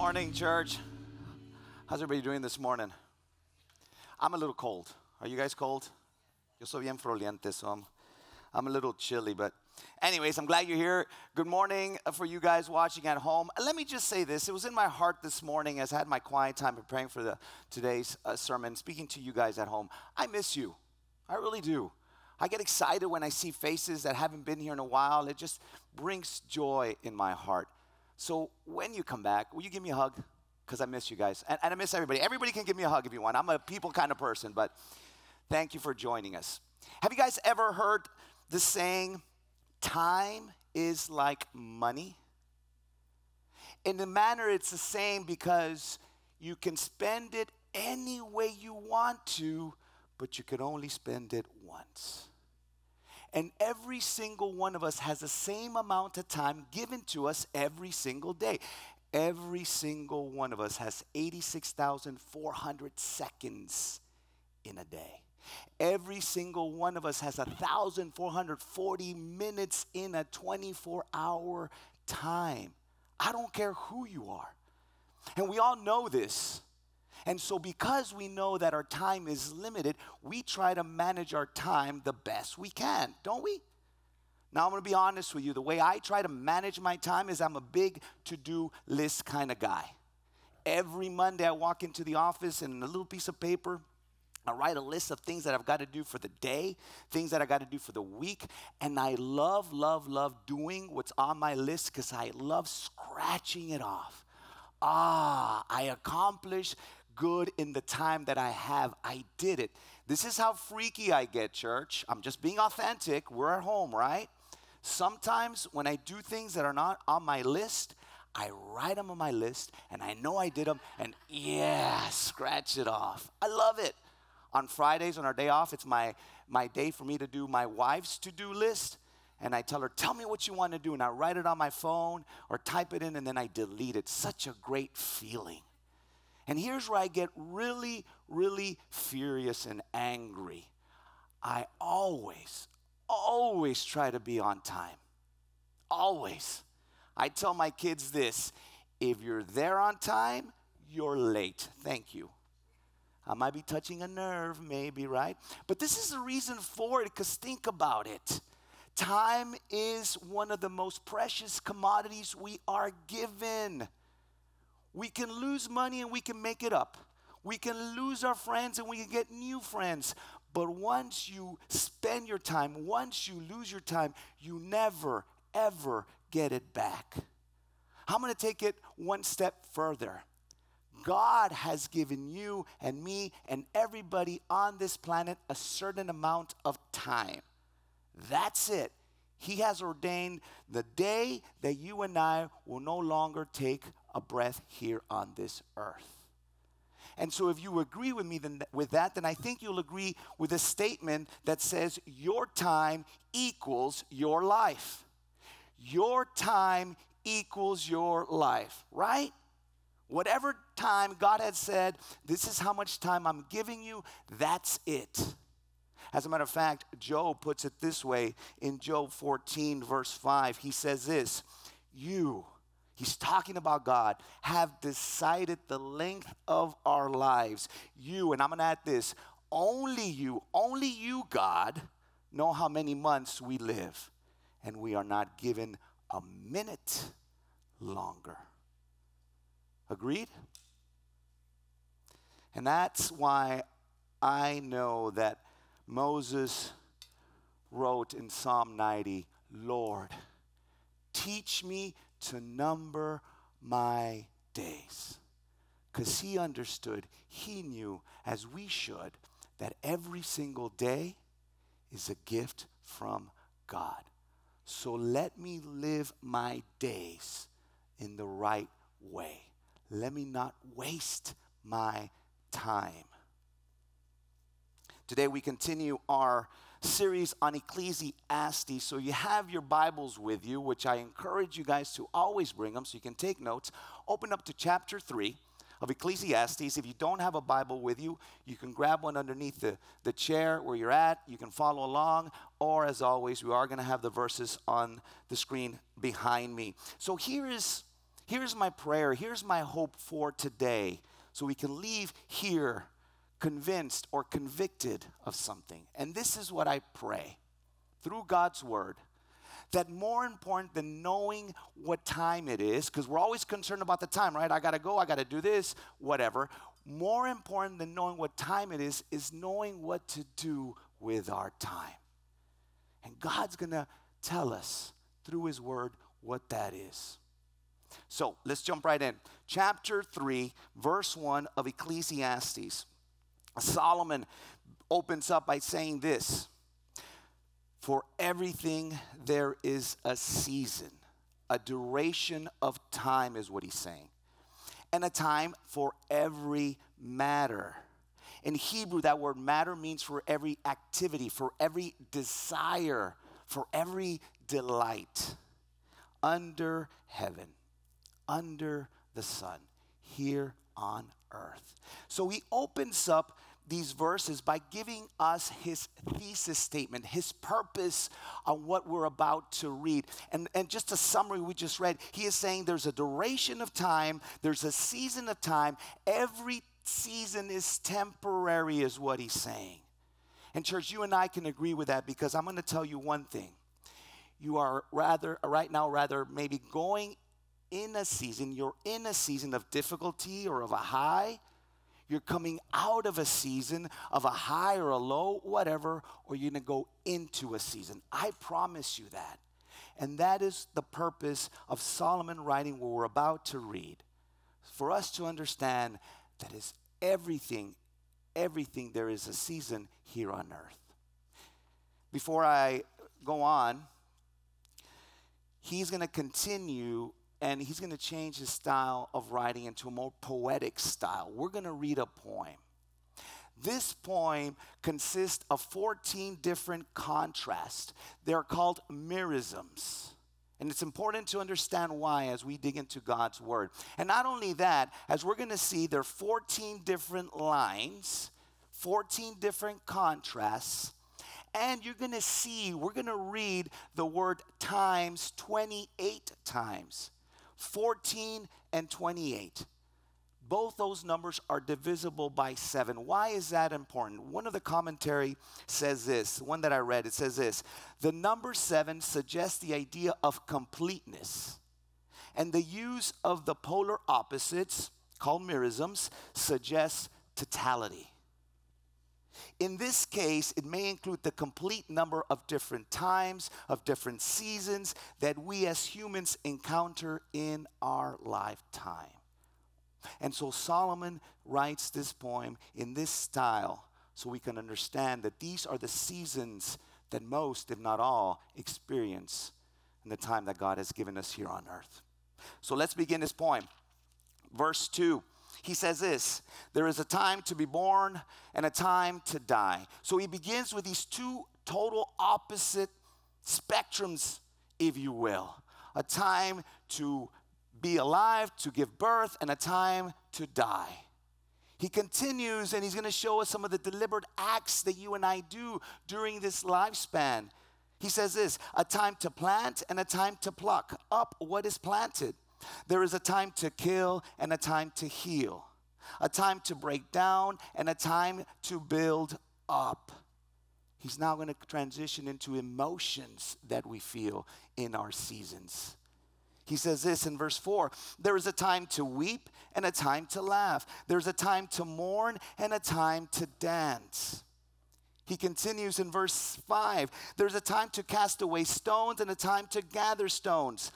morning, church. How's everybody doing this morning? I'm a little cold. Are you guys cold? Yo soy bien froliente, so I'm, I'm a little chilly, but anyways, I'm glad you're here. Good morning for you guys watching at home. Let me just say this. It was in my heart this morning as I had my quiet time preparing for the, today's uh, sermon, speaking to you guys at home. I miss you. I really do. I get excited when I see faces that haven't been here in a while. It just brings joy in my heart. So when you come back, will you give me a hug? Because I miss you guys. And, and I miss everybody. Everybody can give me a hug if you want. I'm a people kind of person, but thank you for joining us. Have you guys ever heard the saying, time is like money? In the manner, it's the same because you can spend it any way you want to, but you can only spend it once. And every single one of us has the same amount of time given to us every single day. Every single one of us has 86,400 seconds in a day. Every single one of us has 1,440 minutes in a 24 hour time. I don't care who you are. And we all know this. And so, because we know that our time is limited, we try to manage our time the best we can, don't we? Now, I'm gonna be honest with you. The way I try to manage my time is I'm a big to do list kind of guy. Every Monday, I walk into the office and a little piece of paper, I write a list of things that I've got to do for the day, things that I got to do for the week. And I love, love, love doing what's on my list because I love scratching it off. Ah, I accomplished good in the time that I have. I did it. This is how freaky I get, church. I'm just being authentic. We're at home, right? Sometimes when I do things that are not on my list, I write them on my list and I know I did them and yeah, scratch it off. I love it. On Fridays, on our day off, it's my, my day for me to do my wife's to do list. And I tell her, tell me what you want to do. And I write it on my phone or type it in and then I delete it. Such a great feeling. And here's where I get really, really furious and angry. I always, always try to be on time. Always. I tell my kids this if you're there on time, you're late. Thank you. I might be touching a nerve, maybe, right? But this is the reason for it, because think about it. Time is one of the most precious commodities we are given. We can lose money and we can make it up. We can lose our friends and we can get new friends. But once you spend your time, once you lose your time, you never, ever get it back. I'm going to take it one step further. God has given you and me and everybody on this planet a certain amount of time. That's it. He has ordained the day that you and I will no longer take a breath here on this earth. And so, if you agree with me then, with that, then I think you'll agree with a statement that says your time equals your life. Your time equals your life, right? Whatever time God had said, this is how much time I'm giving you, that's it. As a matter of fact, Job puts it this way in Job 14, verse 5. He says this You, he's talking about God, have decided the length of our lives. You, and I'm going to add this only you, only you, God, know how many months we live. And we are not given a minute longer. Agreed? And that's why I know that Moses wrote in Psalm 90 Lord, teach me to number my days. Because he understood, he knew, as we should, that every single day is a gift from God. So let me live my days in the right way. Let me not waste my time. Today we continue our series on Ecclesiastes. So you have your Bibles with you, which I encourage you guys to always bring them so you can take notes. Open up to chapter 3 of Ecclesiastes. If you don't have a Bible with you, you can grab one underneath the, the chair where you're at. You can follow along. Or, as always, we are going to have the verses on the screen behind me. So here is here's my prayer, here's my hope for today, so we can leave here convinced or convicted of something. And this is what I pray through God's word that more important than knowing what time it is, because we're always concerned about the time, right? I gotta go, I gotta do this, whatever. More important than knowing what time it is, is knowing what to do with our time. And God's gonna tell us through His Word what that is. So let's jump right in. Chapter 3, verse 1 of Ecclesiastes. Solomon opens up by saying this For everything there is a season, a duration of time, is what he's saying, and a time for every matter. In Hebrew, that word matter means for every activity, for every desire, for every delight under heaven, under the sun, here on earth. So he opens up these verses by giving us his thesis statement, his purpose on what we're about to read. And, and just a summary we just read, he is saying there's a duration of time, there's a season of time. Every season is temporary, is what he's saying. And, church, you and I can agree with that because I'm going to tell you one thing. You are rather, right now, rather, maybe going in a season, you're in a season of difficulty or of a high you're coming out of a season of a high or a low, whatever, or you're going to go into a season. I promise you that. And that is the purpose of Solomon writing what we're about to read. For us to understand that is everything, everything, there is a season here on earth. Before I go on, he's going to continue and he's going to change his style of writing into a more poetic style. We're going to read a poem. This poem consists of 14 different contrasts. They're called merisms. And it's important to understand why as we dig into God's word. And not only that, as we're going to see, there are 14 different lines, 14 different contrasts. And you're going to see, we're going to read the word times 28 times. 14 and 28. Both those numbers are divisible by seven. Why is that important? One of the commentary says this, one that I read, it says this the number seven suggests the idea of completeness. And the use of the polar opposites, called merisms, suggests totality. In this case, it may include the complete number of different times, of different seasons that we as humans encounter in our lifetime. And so Solomon writes this poem in this style so we can understand that these are the seasons that most, if not all, experience in the time that God has given us here on earth. So let's begin this poem. Verse 2 he says this there is a time to be born and a time to die. So he begins with these two total opposite spectrums, if you will a time to be alive, to give birth, and a time to die. He continues and he's going to show us some of the deliberate acts that you and I do during this lifespan. He says this a time to plant and a time to pluck up what is planted. There is a time to kill and a time to heal, a time to break down and a time to build up. He's now going to transition into emotions that we feel in our seasons. He says this in verse 4 there is a time to weep and a time to laugh, there's a time to mourn and a time to dance. He continues in verse 5 there's a time to cast away stones and a time to gather stones,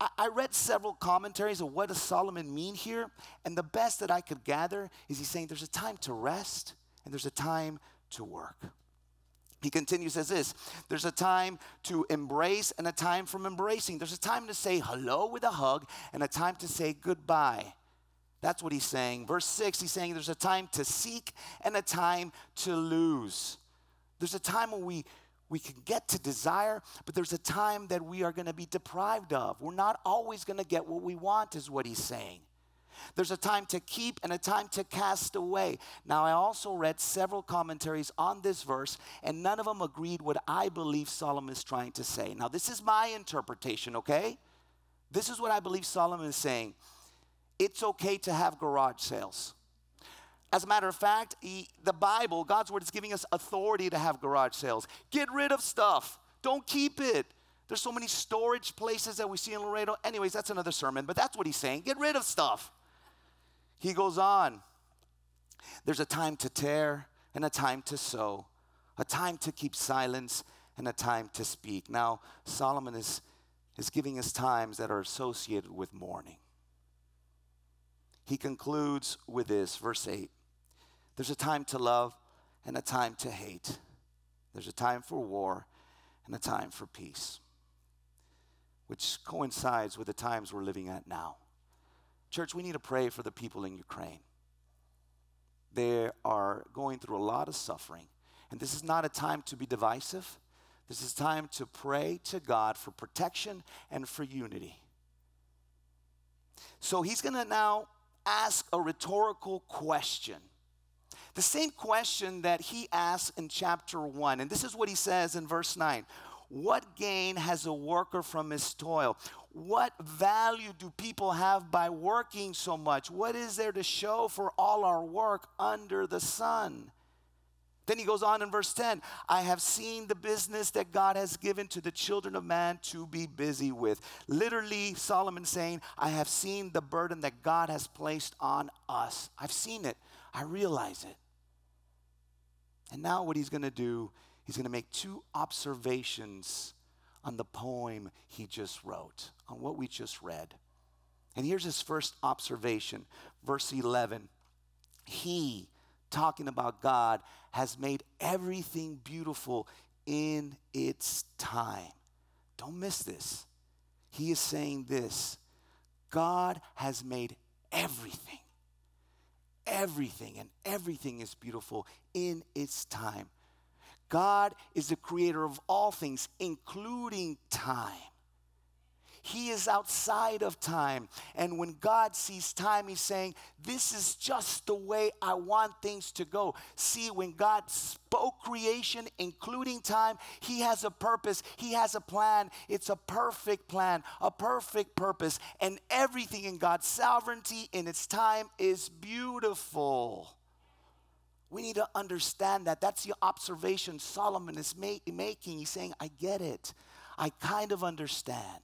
I read several commentaries of what does Solomon mean here, and the best that I could gather is he's saying there's a time to rest and there's a time to work. He continues as this there's a time to embrace and a time from embracing. There's a time to say hello with a hug and a time to say goodbye. That's what he's saying. Verse 6, he's saying there's a time to seek and a time to lose. There's a time when we we can get to desire, but there's a time that we are going to be deprived of. We're not always going to get what we want, is what he's saying. There's a time to keep and a time to cast away. Now, I also read several commentaries on this verse, and none of them agreed what I believe Solomon is trying to say. Now, this is my interpretation, okay? This is what I believe Solomon is saying. It's okay to have garage sales. As a matter of fact, he, the Bible, God's word is giving us authority to have garage sales. Get rid of stuff. Don't keep it. There's so many storage places that we see in Laredo. Anyways, that's another sermon, but that's what he's saying. Get rid of stuff. He goes on. There's a time to tear and a time to sow, a time to keep silence and a time to speak. Now, Solomon is, is giving us times that are associated with mourning. He concludes with this, verse 8 There's a time to love and a time to hate. There's a time for war and a time for peace, which coincides with the times we're living at now. Church, we need to pray for the people in Ukraine. They are going through a lot of suffering. And this is not a time to be divisive. This is time to pray to God for protection and for unity. So he's going to now ask a rhetorical question. The same question that he asks in chapter 1. And this is what he says in verse 9 What gain has a worker from his toil? What value do people have by working so much? What is there to show for all our work under the sun? Then he goes on in verse 10 I have seen the business that God has given to the children of man to be busy with. Literally, Solomon saying, I have seen the burden that God has placed on us. I've seen it, I realize it. And now, what he's going to do, he's going to make two observations on the poem he just wrote, on what we just read. And here's his first observation, verse 11. He, talking about God, has made everything beautiful in its time. Don't miss this. He is saying this God has made everything, everything, and everything is beautiful in its time. God is the creator of all things, including time. He is outside of time. And when God sees time, He's saying, This is just the way I want things to go. See, when God spoke creation, including time, He has a purpose, He has a plan. It's a perfect plan, a perfect purpose. And everything in God's sovereignty in its time is beautiful. We need to understand that. That's the observation Solomon is ma- making. He's saying, I get it. I kind of understand.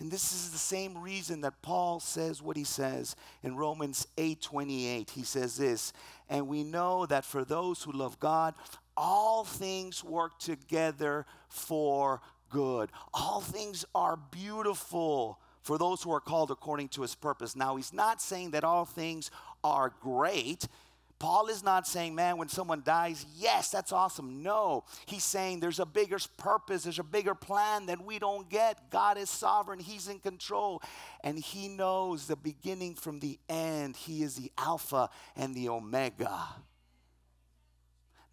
And this is the same reason that Paul says what he says in Romans 8:28. He says this, and we know that for those who love God, all things work together for good. All things are beautiful for those who are called according to his purpose. Now, he's not saying that all things are great. Paul is not saying, man, when someone dies, yes, that's awesome. No, he's saying there's a bigger purpose, there's a bigger plan that we don't get. God is sovereign, he's in control, and he knows the beginning from the end. He is the Alpha and the Omega.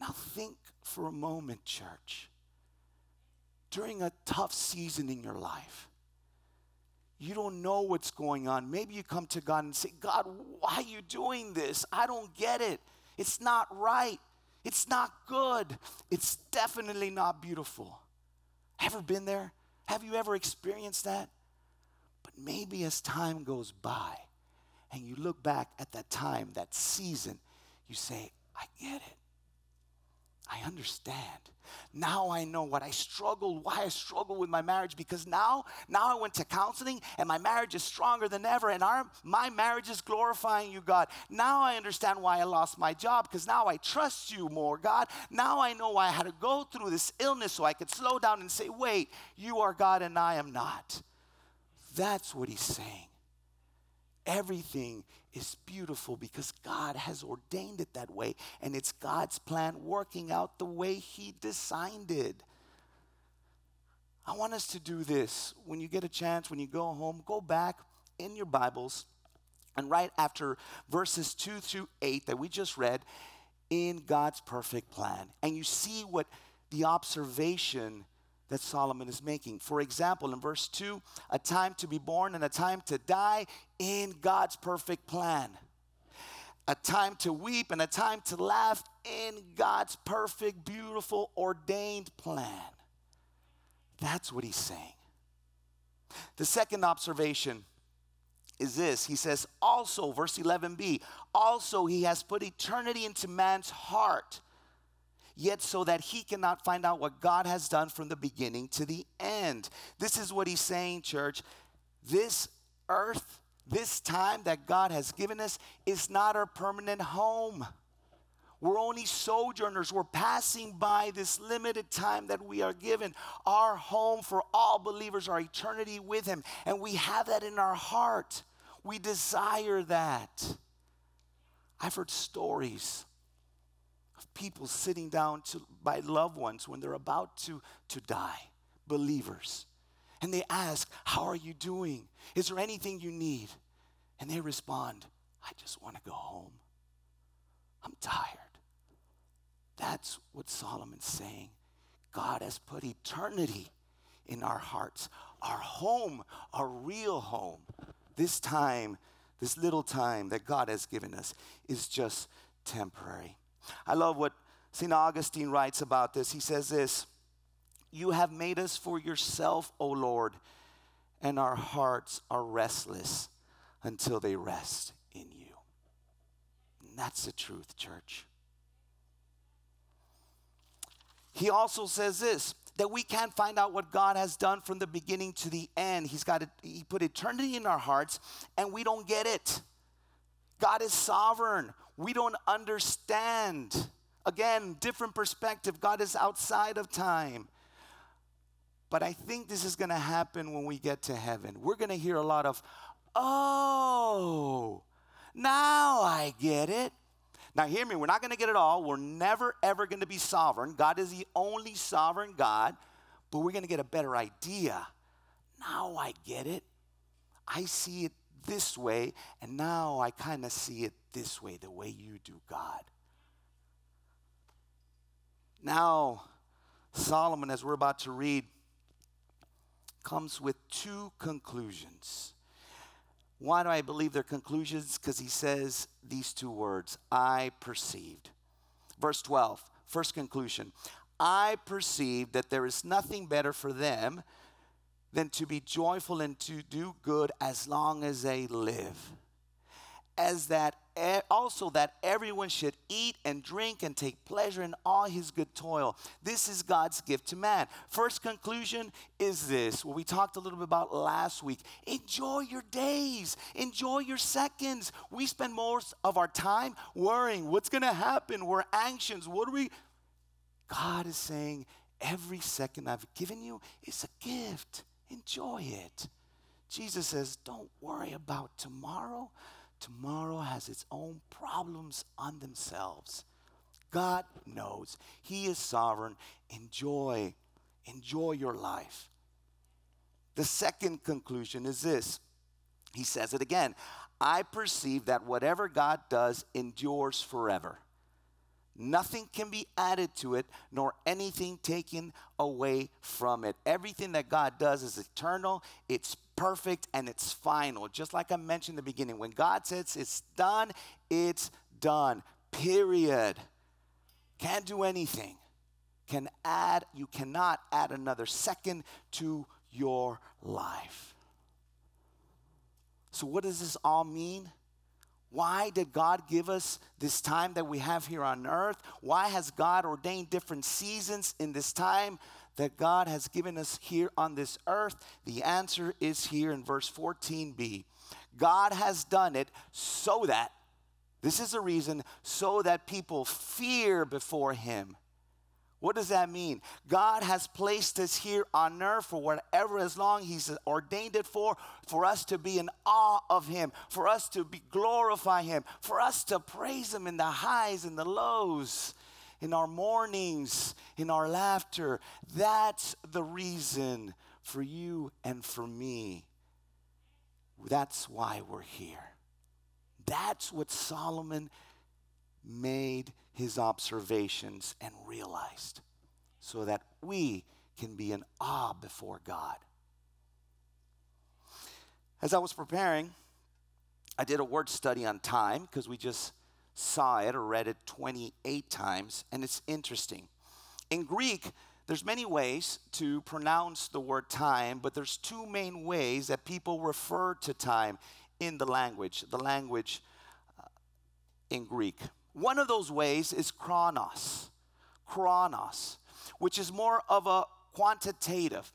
Now, think for a moment, church. During a tough season in your life, you don't know what's going on. Maybe you come to God and say, God, why are you doing this? I don't get it. It's not right. It's not good. It's definitely not beautiful. Ever been there? Have you ever experienced that? But maybe as time goes by and you look back at that time, that season, you say, I get it. I understand. Now I know what I struggled, why I struggled with my marriage, because now, now I went to counseling and my marriage is stronger than ever, and our, my marriage is glorifying you, God. Now I understand why I lost my job, because now I trust you more, God. Now I know why I had to go through this illness so I could slow down and say, wait, you are God and I am not. That's what he's saying. Everything is beautiful because God has ordained it that way, and it's God's plan working out the way He designed it. I want us to do this. When you get a chance, when you go home, go back in your Bibles and write after verses 2 through 8 that we just read in God's perfect plan. And you see what the observation that Solomon is making. For example, in verse 2, a time to be born and a time to die in God's perfect plan. A time to weep and a time to laugh in God's perfect, beautiful, ordained plan. That's what he's saying. The second observation is this He says, also, verse 11b, also he has put eternity into man's heart, yet so that he cannot find out what God has done from the beginning to the end. This is what he's saying, church. This earth, this time that God has given us, is not our permanent home. We're only sojourners. We're passing by this limited time that we are given. Our home for all believers, our eternity with Him. And we have that in our heart. We desire that. I've heard stories people sitting down to, by loved ones when they're about to, to die, believers. And they ask, How are you doing? Is there anything you need? And they respond, I just want to go home. I'm tired. That's what Solomon's saying. God has put eternity in our hearts, our home, our real home. This time, this little time that God has given us is just temporary. I love what St. Augustine writes about this. He says this You have made us for yourself, O Lord, and our hearts are restless until they rest in you. And that's the truth, church. He also says this that we can't find out what God has done from the beginning to the end. He's got it, He put eternity in our hearts, and we don't get it. God is sovereign. We don't understand. Again, different perspective. God is outside of time. But I think this is going to happen when we get to heaven. We're going to hear a lot of, oh, now I get it. Now, hear me, we're not going to get it all. We're never, ever going to be sovereign. God is the only sovereign God, but we're going to get a better idea. Now I get it. I see it this way, and now I kind of see it this way, the way you do, God. Now, Solomon, as we're about to read, comes with two conclusions. Why do I believe their conclusions? Because he says these two words I perceived. Verse 12, first conclusion I perceived that there is nothing better for them than to be joyful and to do good as long as they live. As that also that everyone should eat and drink and take pleasure in all his good toil. This is God's gift to man. First conclusion is this what we talked a little bit about last week. Enjoy your days, enjoy your seconds. We spend most of our time worrying what's going to happen. We're anxious. What are we? God is saying, every second I've given you is a gift. Enjoy it. Jesus says, don't worry about tomorrow tomorrow has its own problems on themselves. God knows. He is sovereign. Enjoy. Enjoy your life. The second conclusion is this. He says it again. I perceive that whatever God does endures forever. Nothing can be added to it, nor anything taken away from it. Everything that God does is eternal, it's perfect, and it's final. Just like I mentioned in the beginning, when God says it's done, it's done. Period. Can't do anything. Can add, you cannot add another second to your life. So, what does this all mean? Why did God give us this time that we have here on earth? Why has God ordained different seasons in this time that God has given us here on this earth? The answer is here in verse 14b. God has done it so that, this is the reason, so that people fear before Him what does that mean? God has placed us here on earth for whatever as long He's ordained it for, for us to be in awe of Him, for us to be glorify Him, for us to praise Him in the highs and the lows, in our mournings, in our laughter. That's the reason for you and for me. That's why we're here. That's what Solomon made his observations and realized so that we can be in awe before God. As I was preparing, I did a word study on time because we just saw it or read it 28 times, and it's interesting. In Greek, there's many ways to pronounce the word time, but there's two main ways that people refer to time in the language, the language uh, in Greek. One of those ways is chronos, chronos, which is more of a quantitative,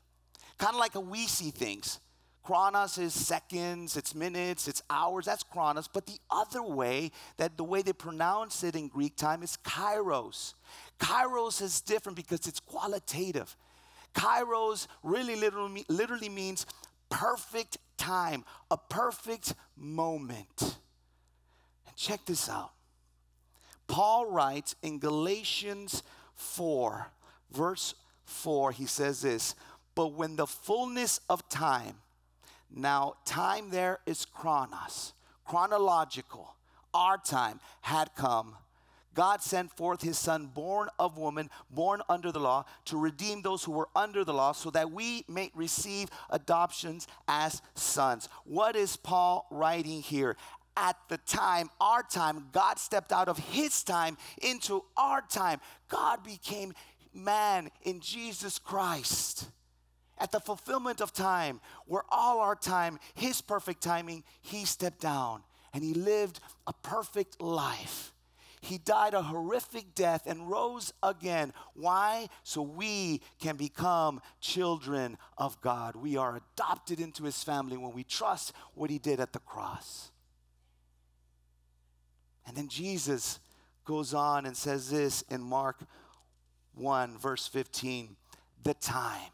kind of like how we see things. Chronos is seconds, it's minutes, it's hours, that's chronos. But the other way, that the way they pronounce it in Greek time is kairos. Kairos is different because it's qualitative. Kairos really literally, literally means perfect time, a perfect moment. And check this out. Paul writes in Galatians 4, verse 4, he says this, but when the fullness of time, now time there is chronos, chronological, our time had come. God sent forth his son, born of woman, born under the law, to redeem those who were under the law, so that we may receive adoptions as sons. What is Paul writing here? At the time, our time, God stepped out of his time into our time. God became man in Jesus Christ. At the fulfillment of time, where all our time, his perfect timing, he stepped down and he lived a perfect life. He died a horrific death and rose again. Why? So we can become children of God. We are adopted into his family when we trust what he did at the cross. And then Jesus goes on and says this in Mark 1, verse 15 the time.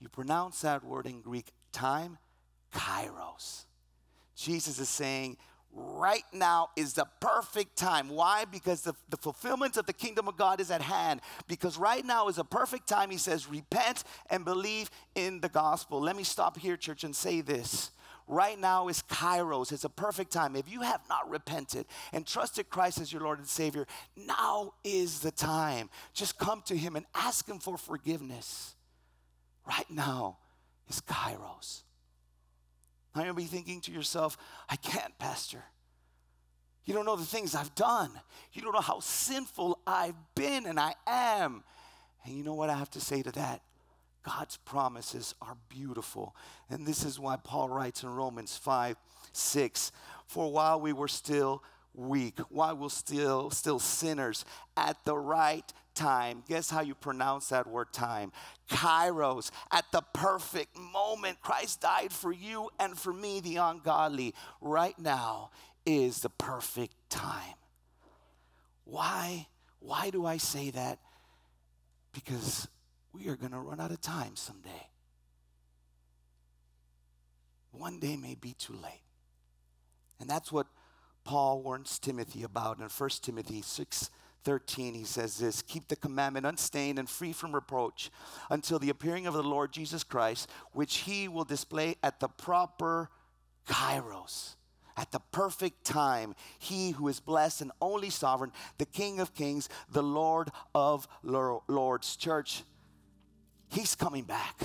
You pronounce that word in Greek, time, kairos. Jesus is saying, right now is the perfect time. Why? Because the, the fulfillment of the kingdom of God is at hand. Because right now is a perfect time. He says, repent and believe in the gospel. Let me stop here, church, and say this. Right now is Kairos. It's a perfect time. If you have not repented and trusted Christ as your Lord and Savior, now is the time. Just come to Him and ask Him for forgiveness. Right now is Kairos. Now you'll be thinking to yourself, I can't, Pastor. You don't know the things I've done. You don't know how sinful I've been and I am. And you know what I have to say to that? God's promises are beautiful. And this is why Paul writes in Romans 5 6 For while we were still weak, while we're still, still sinners, at the right time, guess how you pronounce that word time? Kairos, at the perfect moment. Christ died for you and for me, the ungodly. Right now is the perfect time. Why? Why do I say that? Because we are going to run out of time someday. One day may be too late. And that's what Paul warns Timothy about in 1 Timothy 6 13. He says this Keep the commandment unstained and free from reproach until the appearing of the Lord Jesus Christ, which he will display at the proper kairos. At the perfect time, he who is blessed and only sovereign, the King of kings, the Lord of lords. Church, He's coming back.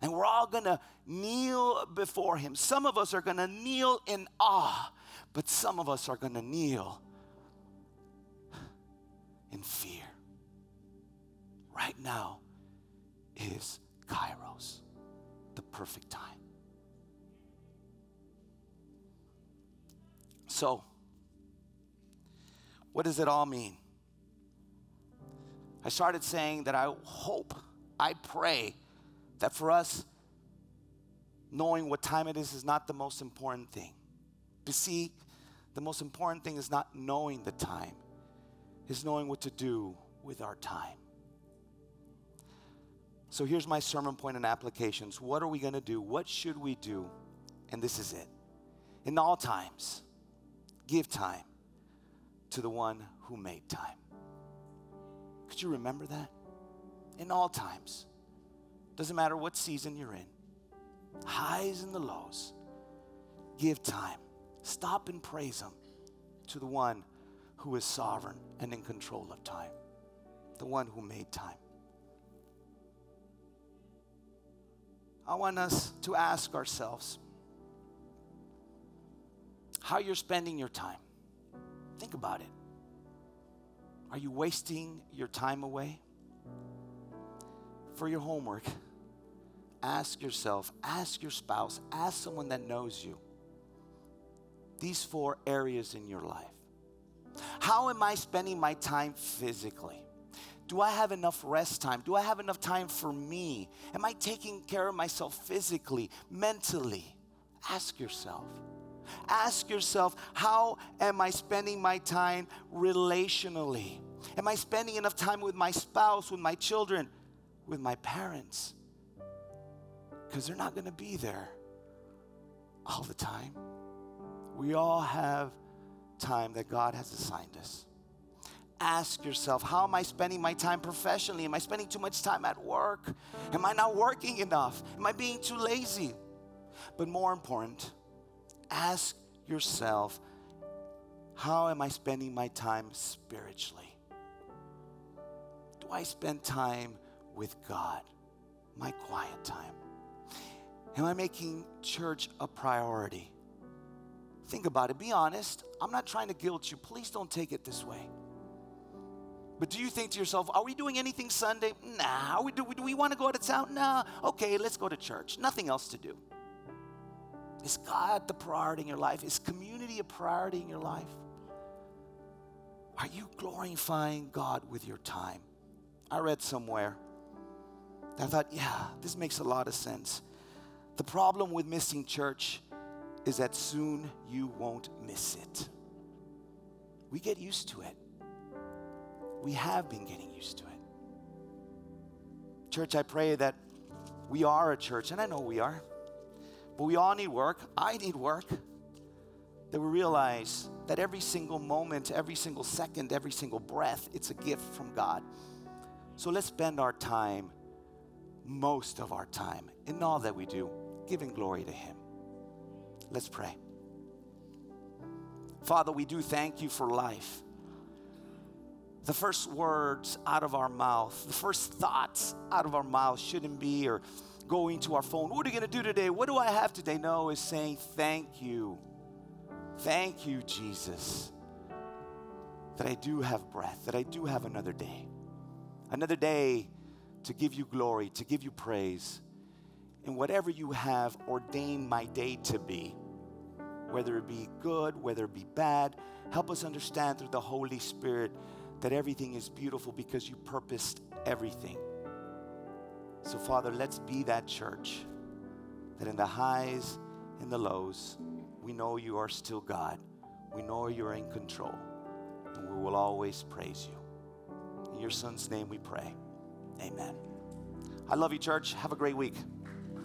And we're all gonna kneel before Him. Some of us are gonna kneel in awe, but some of us are gonna kneel in fear. Right now is Kairos, the perfect time. So, what does it all mean? I started saying that I hope, I pray that for us, knowing what time it is is not the most important thing. You see, the most important thing is not knowing the time, is knowing what to do with our time. So here's my sermon point and applications. What are we going to do? What should we do? And this is it. In all times, give time to the one who made time. Could you remember that? In all times. Doesn't matter what season you're in, highs and the lows. Give time. Stop and praise Him to the one who is sovereign and in control of time, the one who made time. I want us to ask ourselves how you're spending your time. Think about it. Are you wasting your time away? For your homework, ask yourself, ask your spouse, ask someone that knows you these four areas in your life. How am I spending my time physically? Do I have enough rest time? Do I have enough time for me? Am I taking care of myself physically, mentally? Ask yourself. Ask yourself, how am I spending my time relationally? Am I spending enough time with my spouse, with my children, with my parents? Because they're not going to be there all the time. We all have time that God has assigned us. Ask yourself, how am I spending my time professionally? Am I spending too much time at work? Am I not working enough? Am I being too lazy? But more important, ask yourself, how am I spending my time spiritually? Do I spend time with God, my quiet time? Am I making church a priority? Think about it. Be honest. I'm not trying to guilt you. Please don't take it this way. But do you think to yourself, are we doing anything Sunday? Nah. we, do, do we want to go out of town? Nah. Okay, let's go to church. Nothing else to do. Is God the priority in your life? Is community a priority in your life? Are you glorifying God with your time? I read somewhere. I thought, yeah, this makes a lot of sense. The problem with missing church is that soon you won't miss it. We get used to it. We have been getting used to it. Church, I pray that we are a church, and I know we are, but we all need work. I need work. That we realize that every single moment, every single second, every single breath, it's a gift from God. So let's spend our time, most of our time, in all that we do, giving glory to Him. Let's pray. Father, we do thank you for life. The first words out of our mouth, the first thoughts out of our mouth shouldn't be or going to our phone. What are you going to do today? What do I have today? No, is saying thank you. Thank you, Jesus, that I do have breath, that I do have another day. Another day to give you glory, to give you praise in whatever you have ordained my day to be whether it be good, whether it be bad. Help us understand through the Holy Spirit that everything is beautiful because you purposed everything. So, Father, let's be that church that in the highs and the lows, we know you are still God. We know you're in control, and we will always praise you. In your son's name we pray. Amen. I love you, church. Have a great week.